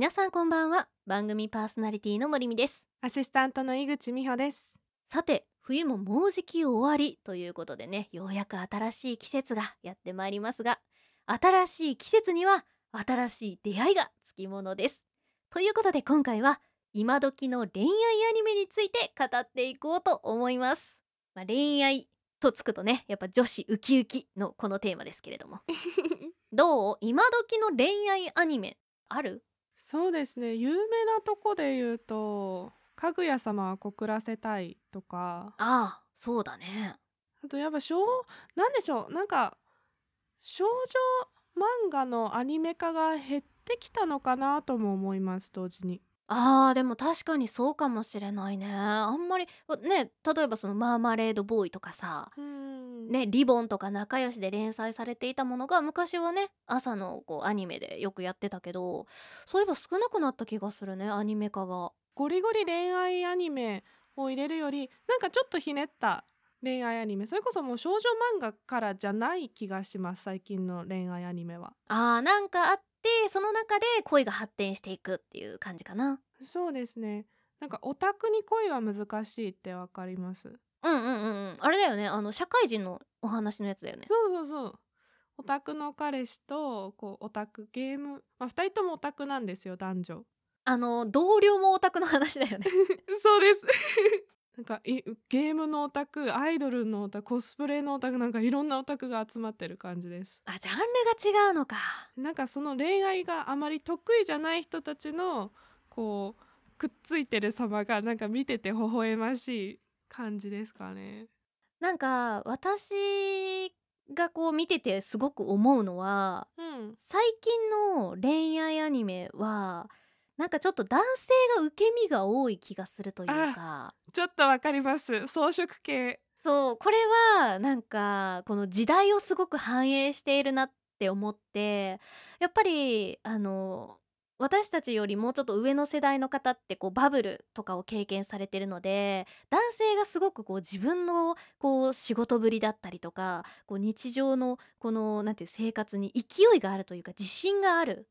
皆さんこんばんは。番組パーソナリティの森美です。アシスタントの井口美穂です。さて冬ももうじき終わりということでねようやく新しい季節がやってまいりますが新しい季節には新しい出会いがつきものです。ということで今回は今時の恋愛アニメについて語っていこうと思います、まあ、恋愛とつくとねやっぱ女子ウキウキのこのテーマですけれども。どう？今時の恋愛アニメある？そうですね。有名なとこで言うとかぐや様は告らせたいとか。ああそうだね。あとやっぱ少なんでしょう。なんか少女漫画のアニメ化が減ってきたのかなとも思います同時にあーでも確かにそうかもしれないね。あんまりね例えばそのマーマレードボーイとかさうん。ねリボンとか仲良しで連載されていたものが昔はね朝のこうアニメでよくやってたけどそういえば少なくなった気がするねアニメ化が。ゴリゴリ恋愛アニメを入れるよりなんかちょっとひねった恋愛アニメそれこそもう少女漫画からじゃない気がします最近の恋愛アニメは。あーなんかあってその中で恋が発展していくっていう感じかな。そうですね。なんかオタクに恋は難しいってわかります？うんうんうんうん。あれだよねあの社会人のお話のやつだよね。そうそうそう。オタクの彼氏とこうオタクゲーム、まあ、2人ともオタクなんですよ男女。あの同僚もオタクの話だよね。そうですなんかいゲームのオタクアイドルのオタクコスプレのオタクなんかいろんなオタクが集まってる感じです。あジャンルが違うのか。なんかその恋愛があまり得意じゃない人たちのこうくっついてる様がなんか見てて微笑ましい感じですかね。なんか私がこう見ててすごく思うのはうん。最近の恋愛アニメはなんかちょっと男性が受け身が多い気がするというか。ちょっとわかります。装飾系。そうこれはなんかこの時代をすごく反映しているなって思ってやっぱりあの私たちよりもうちょっと上の世代の方ってこうバブルとかを経験されてるので男性がすごくこう自分のこう仕事ぶりだったりとかこう日常のこのなんていう生活に勢いがあるというか自信がある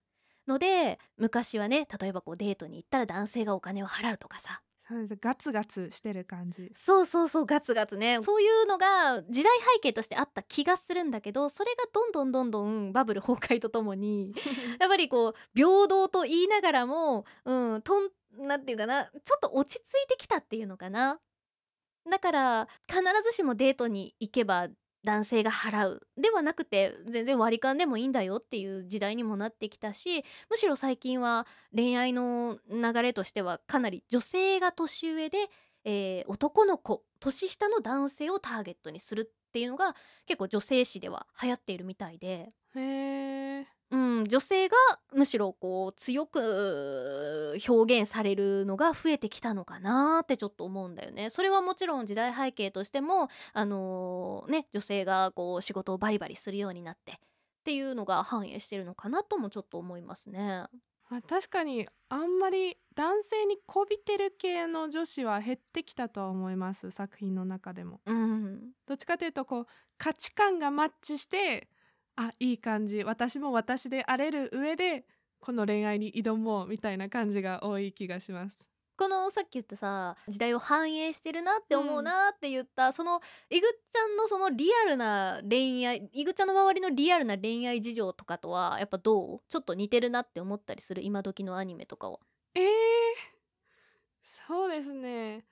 ので昔はね例えばこうデートに行ったら男性がお金を払うとかさ。そうです。ガツガツしてる感じ。そうそうそうガツガツね。そういうのが時代背景としてあった気がするんだけどそれがどんどんどんどんバブル崩壊とともに やっぱりこう平等と言いながらもうんとんなんていうかなちょっと落ち着いてきたっていうのかな。だから必ずしもデートに行けば男性が払うではなくて全然割り勘でもいいんだよっていう時代にもなってきたしむしろ最近は恋愛の流れとしてはかなり女性が年上で、えー男の子年下の男性をターゲットにするっていうのが結構女性誌では流行っているみたいで。へえうん、女性がむしろこう強く表現されるのが増えてきたのかなってちょっと思うんだよね。それはもちろん時代背景としても、あのーね、女性がこう仕事をバリバリするようになってっていうのが反映してるのかなともちょっと思いますね。あ確かにあんまり男性にこびてる系の女子は減ってきたとは思います作品の中でもうん、どっちかというとこう価値観がマッチしてあいい感じ。私も私であれる上でこの恋愛に挑もうみたいな感じが多い気がします。このさっき言ったさ時代を反映してるなって思うなって言った、そのいぐっちゃんのそのリアルな恋愛いぐっちゃんの周りのリアルな恋愛事情とかとはやっぱどう？ちょっと似てるなって思ったりする？今時のアニメとかは。えー、そうですね。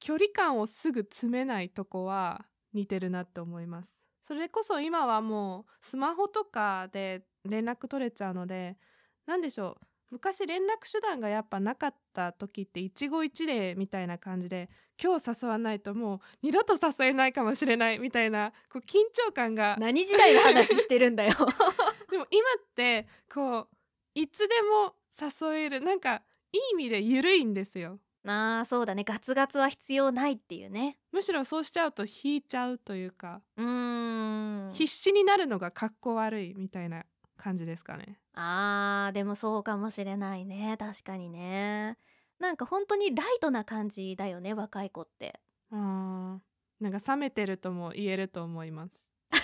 距離感をすぐ詰めないとこは似てるなって思いますそれこそ今はもうスマホとかで連絡取れちゃうので何でしょう昔連絡手段がやっぱなかった時って一期一会みたいな感じで今日誘わないともう二度と誘えないかもしれないみたいなこう緊張感が何時代の話してるんだよ。でも今ってこういつでも誘えるなんかいい意味で緩いんですよあーそうだねガツガツは必要ないっていうね。むしろそうしちゃうと引いちゃうというか、うーん必死になるのがかっこ悪いみたいな感じですかねあーでもそうかもしれないね確かにね。なんか本当にライトな感じだよね若い子って。あーなんか冷めてるとも言えると思います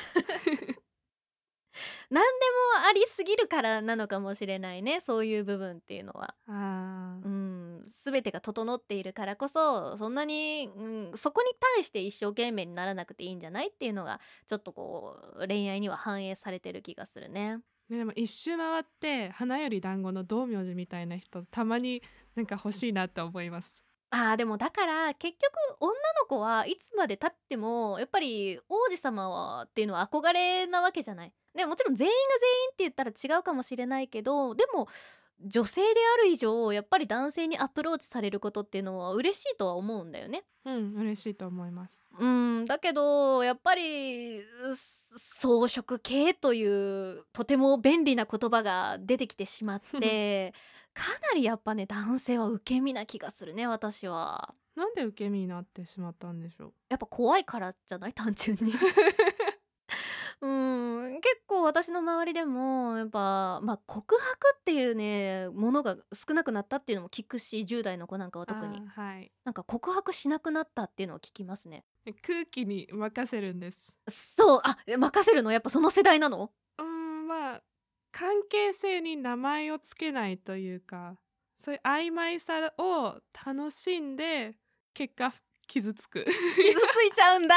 何でもありすぎるからなのかもしれないねそういう部分っていうのは。あーうん、全てが整っているからこそそんなに、うん、そこに対して一生懸命にならなくていいんじゃないっていうのがちょっとこう恋愛には反映されてる気がするね。ね、でも一周回って花より団子の道明寺みたいな人たまになんか欲しいなって思います。あーでもだから結局女の子はいつまでたってもやっぱり王子様はっていうのは憧れなわけじゃない。でももちろん全員が全員って言ったら違うかもしれないけどでも女性である以上やっぱり男性にアプローチされることっていうのは嬉しいとは思うんだよね。うん、嬉しいと思います。うんだけどやっぱりう装飾系というとても便利な言葉が出てきてしまって かなりやっぱね男性は受け身な気がするね私は。なんで受け身になってしまったんでしょう。やっぱ怖いからじゃない？単純に。うん私の周りでもやっぱ、まあ、告白っていうねものが少なくなったっていうのも聞くし10代の子なんかは特にはい。なんか告白しなくなったっていうのを聞きますね空気に任せるんです。そうあえ任せるの？やっぱその世代なの？うん、まあ関係性に名前をつけないというか、そういう曖昧さを楽しんで結果傷つく。傷ついちゃうんだ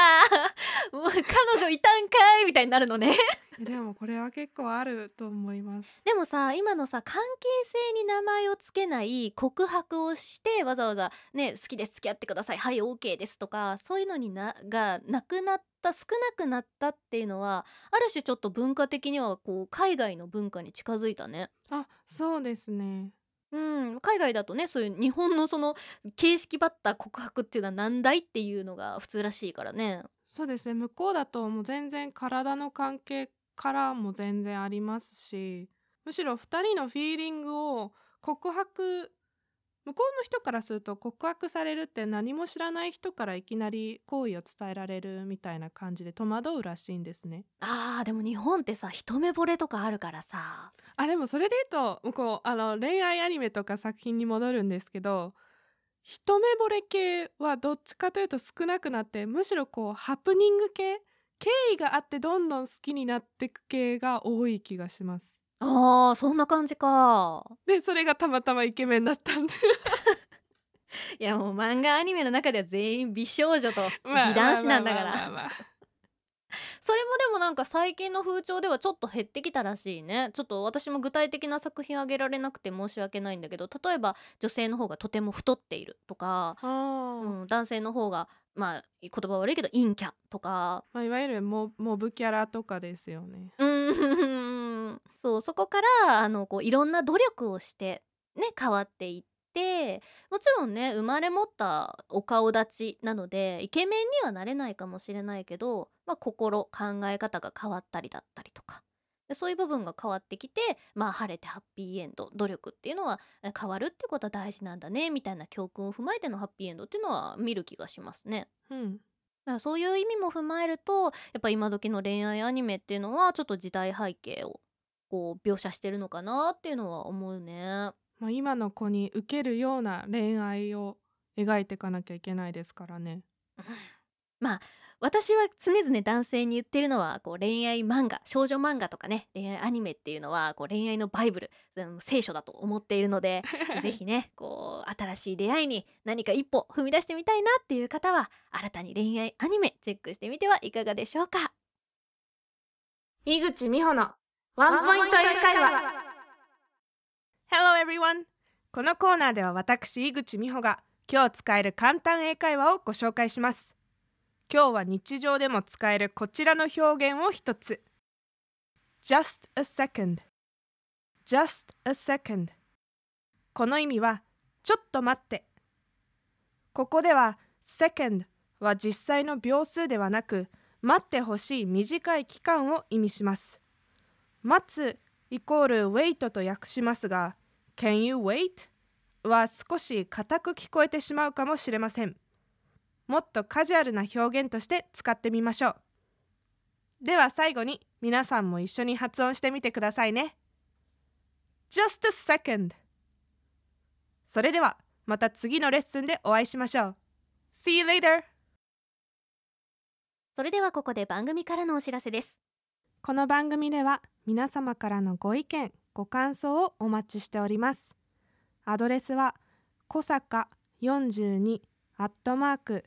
もう彼女いたんかいみたいになるのね でもこれは結構あると思います。でもさ今のさ関係性に名前をつけない告白をしてわざわざね好きです付き合ってくださいはい OK ですとかそういうのにながなくなった少なくなったっていうのはある種ちょっと文化的にはこう海外の文化に近づいたね。あ、そうですね。うん、海外だとねそういう日本のその形式ばった告白っていうのは難題っていうのが普通らしいからね。そうですね。向こうだともう全然体の関係からも全然ありますし、むしろ2人のフィーリングを告白向こうの人からすると告白されるって何も知らない人からいきなり好意を伝えられるみたいな感じで戸惑うらしいんですね。あーでも日本ってさ一目惚れとかあるからさあでもそれで言うとこうあの恋愛アニメとか作品に戻るんですけど一目惚れ系はどっちかというと少なくなってむしろこうハプニング系経緯があってどんどん好きになっていく系が多い気がします。あーそんな感じか。でそれがたまたまイケメンだったんで。いやもう漫画アニメの中では全員美少女と まあ美男子なんだかまあまあらまあまあ。それもでもなんか最近の風潮ではちょっと減ってきたらしいね。ちょっと私も具体的な作品あげられなくて申し訳ないんだけど例えば女性の方がとても太っているとか、あー。うん、男性の方がまあ言葉悪いけど陰キャとか。まあいわゆるモモブキャラとかですよね。うーんそうそこからあのこういろんな努力をしてね変わっていってもちろんね生まれ持ったお顔立ちなのでイケメンにはなれないかもしれないけど、まあ、心考え方が変わったりだったりとかでそういう部分が変わってきてまあ晴れてハッピーエンド努力っていうのはえ変わるってことは大事なんだねみたいな教訓を踏まえてのハッピーエンドっていうのは見る気がしますね。うん、だからそういう意味も踏まえるとやっぱ今時の恋愛アニメっていうのはちょっと時代背景をこう描写してるのかなっていうのは思うね。まあ、今の子に受けるような恋愛を描いていかなきゃいけないですからね。まあ私は常々男性に言ってるのはこう恋愛漫画少女漫画とかね恋愛アニメっていうのはこう恋愛のバイブルうん聖書だと思っているので ぜひねこう新しい出会いに何か一歩踏み出してみたいなっていう方は新たに恋愛アニメチェックしてみてはいかがでしょうか井口美穂のワンポイント英会話。Hello everyone! このコーナーでは私井口美穂が今日使える簡単英会話をご紹介します。今日は日常でも使えるこちらの表現を一つ。Just a second. Just a second. この意味はちょっと待って。ここでは second は実際の秒数ではなく待ってほしい短い期間を意味します。待つイコール wait と訳しますが Can you wait? は少し硬く聞こえてしまうかもしれません。もっとカジュアルな表現として使ってみましょう。では最後に皆さんも一緒に発音してみてくださいね。Just a second それではまた次のレッスンでお会いしましょう。See you later! それではここで番組からのお知らせですこの番組では皆様からのご意見ご感想をお待ちしております。アドレスは小坂42アットマーク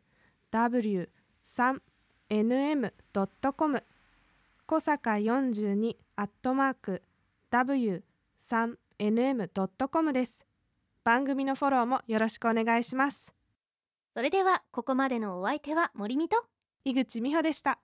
w3nm.com 小坂42アットマーク w3nm.com です。番組のフォローもよろしくお願いします。それではここまでのお相手は森美と。井口美穂でした